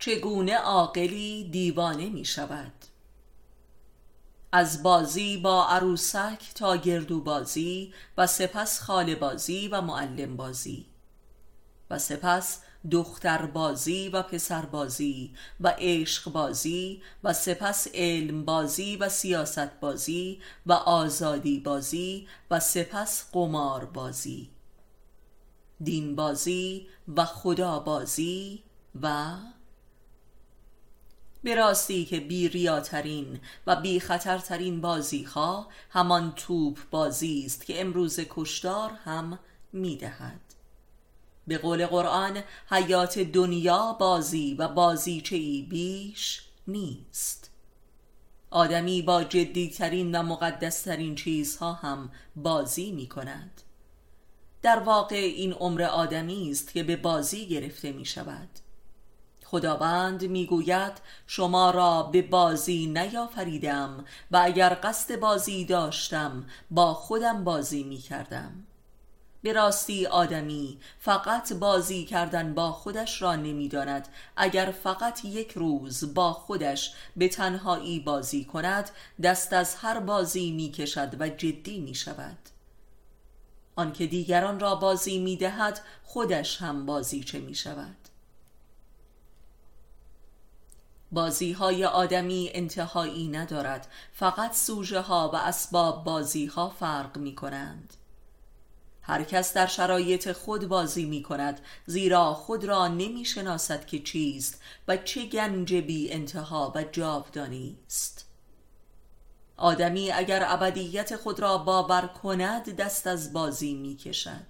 چگونه عاقلی دیوانه می شود از بازی با عروسک تا گردو بازی و سپس خاله بازی و معلم بازی و سپس دختر بازی و پسر بازی و عشق بازی و سپس علم بازی و سیاست بازی و آزادی بازی و سپس قمار بازی دین بازی و خدا بازی و به راستی که بی ریاترین و بی خطرترین بازی ها همان توپ بازی است که امروز کشدار هم می‌دهد. به قول قرآن حیات دنیا بازی و بازیچه ای بیش نیست. آدمی با جدیترین و مقدسترین چیزها هم بازی می کند در واقع این عمر آدمی است که به بازی گرفته می شود خداوند می‌گوید شما را به بازی نیافریدم و اگر قصد بازی داشتم با خودم بازی می کردم به راستی آدمی فقط بازی کردن با خودش را نمی‌داند. اگر فقط یک روز با خودش به تنهایی بازی کند دست از هر بازی می کشد و جدی می شود آنکه دیگران را بازی می دهد خودش هم بازی چه می شود بازی های آدمی انتهایی ندارد. فقط سوژه ها و اسباب بازی ها فرق می کنند هر کس در شرایط خود بازی می کند زیرا خود را نمی شناسد که چیست و چه گنج بی انتها و جاودانی است. آدمی اگر ابدیت خود را باور کند دست از بازی می کشد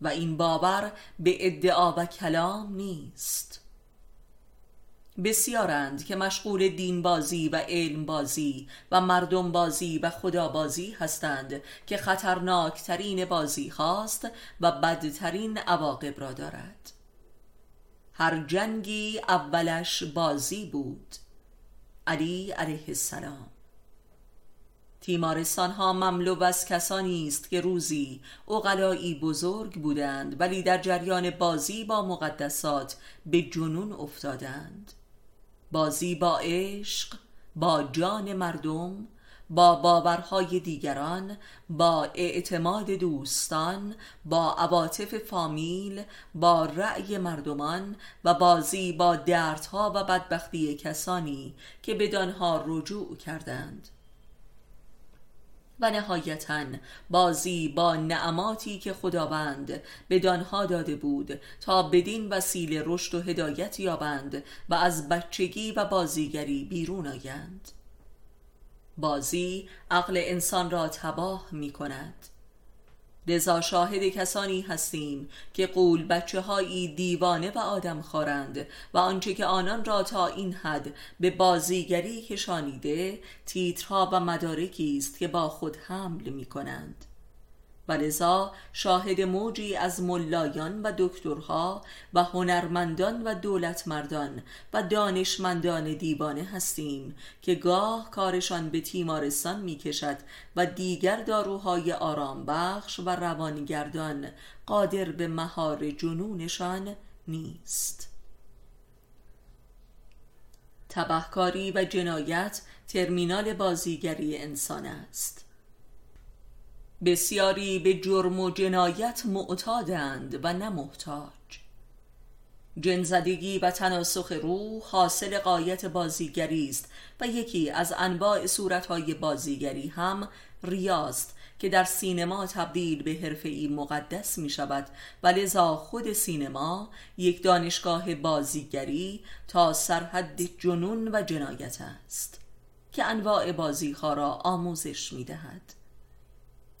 و این باور به ادعا و کلام نیست. بسیارند که مشغول دین بازی و علم بازی و مردم بازی و خدا بازی هستند که خطرناکترین بازی خواست و بدترین عواقب را دارد. هر جنگی اولش بازی بود. علی علیه السلام. تیمارستان ها مملو از کسانی است که روزی اقلایی بزرگ بودند ولی در جریان بازی با مقدسات به جنون افتادند. بازی با عشق با جان مردم با باورهای دیگران با اعتماد دوستان با عواطف فامیل با رأی مردمان و بازی با دردها و بدبختی کسانی که بدانها رجوع کردند. و نهایتا بازی با نعماتی که خداوند به دانها داده بود تا بدین وسیله رشد و هدایت یابند و از بچگی و بازیگری بیرون آیند. بازی عقل انسان را تباه می کند لذا شاهد کسانی هستیم که قول بچه هایی دیوانه و آدم خارند و آنچه که آنان را تا این حد به بازیگری کشانیده تیترها و مدارکی است که با خود حمل می کنند و لذا شاهد موجی از ملایان و دکترها و هنرمندان و دولتمردان و دانشمندان دیوانه هستیم که گاه کارشان به تیمارستان می کشد و دیگر داروهای آرام بخش و روانگردان قادر به مهار جنونشان نیست. تبهکاری و جنایت ترمینال بازیگری انسان است. بسیاری به جرم و جنایت معتادند و نه محتاج جنزدگی و تناسخ روح حاصل قایت بازیگری است و یکی از انواع صورتهای بازیگری هم ریاست که در سینما تبدیل به حرفه‌ای مقدس می شود و لذا خود سینما یک دانشگاه بازیگری تا سرحد جنون و جنایت است که انواع بازیها را آموزش می دهد.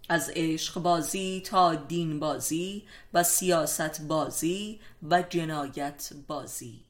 از عشق بازی تا دین بازی و سیاست بازی و جنایت بازی.